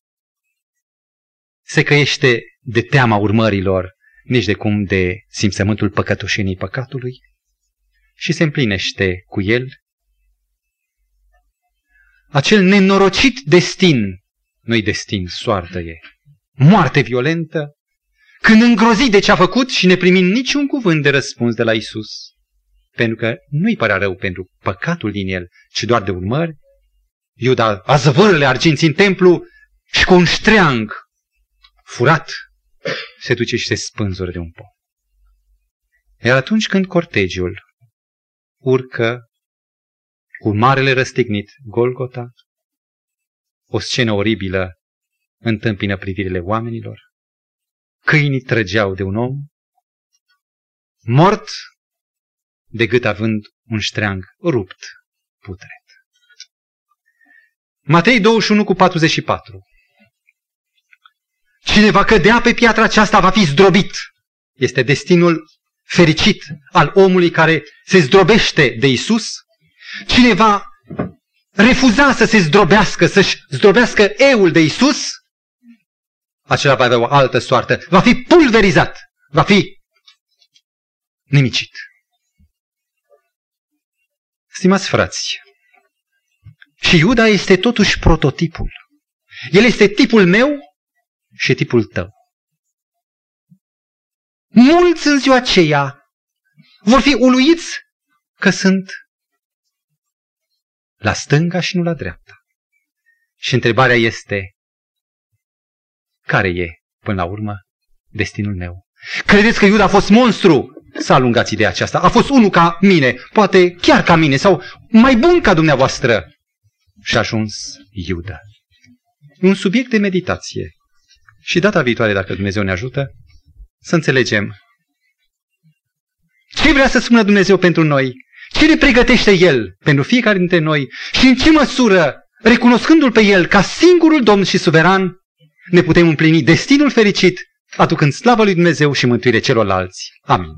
se căiește de teama urmărilor, nici de cum de simțământul păcătoșenii păcatului și se împlinește cu el. Acel nenorocit destin, nu-i destin, soartă e, moarte violentă, când îngrozit de ce a făcut și ne primim niciun cuvânt de răspuns de la Isus, pentru că nu-i părea rău pentru păcatul din el, ci doar de urmări, Iuda a zăvârle arginți în templu și cu un ștreang furat se duce și se spânzură de un pom. Iar atunci când cortegiul urcă cu marele răstignit Golgota, o scenă oribilă întâmpină privirile oamenilor, câinii trăgeau de un om, mort de gât având un ștreang rupt, putret. Matei 21 cu 44 Cine va cădea pe piatra aceasta va fi zdrobit. Este destinul fericit al omului care se zdrobește de Isus. Cine va refuza să se zdrobească, să-și zdrobească eul de Isus, acela va avea o altă soartă. Va fi pulverizat, va fi nimicit. Stimați frați, și Iuda este totuși prototipul. El este tipul meu și tipul tău. Mulți în ziua aceea vor fi uluiți că sunt la stânga și nu la dreapta. Și întrebarea este, care e, până la urmă, destinul meu? Credeți că Iuda a fost monstru? S-a alungat ideea aceasta. A fost unul ca mine, poate chiar ca mine, sau mai bun ca dumneavoastră. Și a ajuns Iuda. Un subiect de meditație. Și data viitoare, dacă Dumnezeu ne ajută, să înțelegem ce vrea să spună Dumnezeu pentru noi, ce ne pregătește El pentru fiecare dintre noi și în ce măsură, recunoscându-L pe El ca singurul Domn și suveran, ne putem împlini destinul fericit, aducând slavă lui Dumnezeu și mântuire celorlalți. Amin.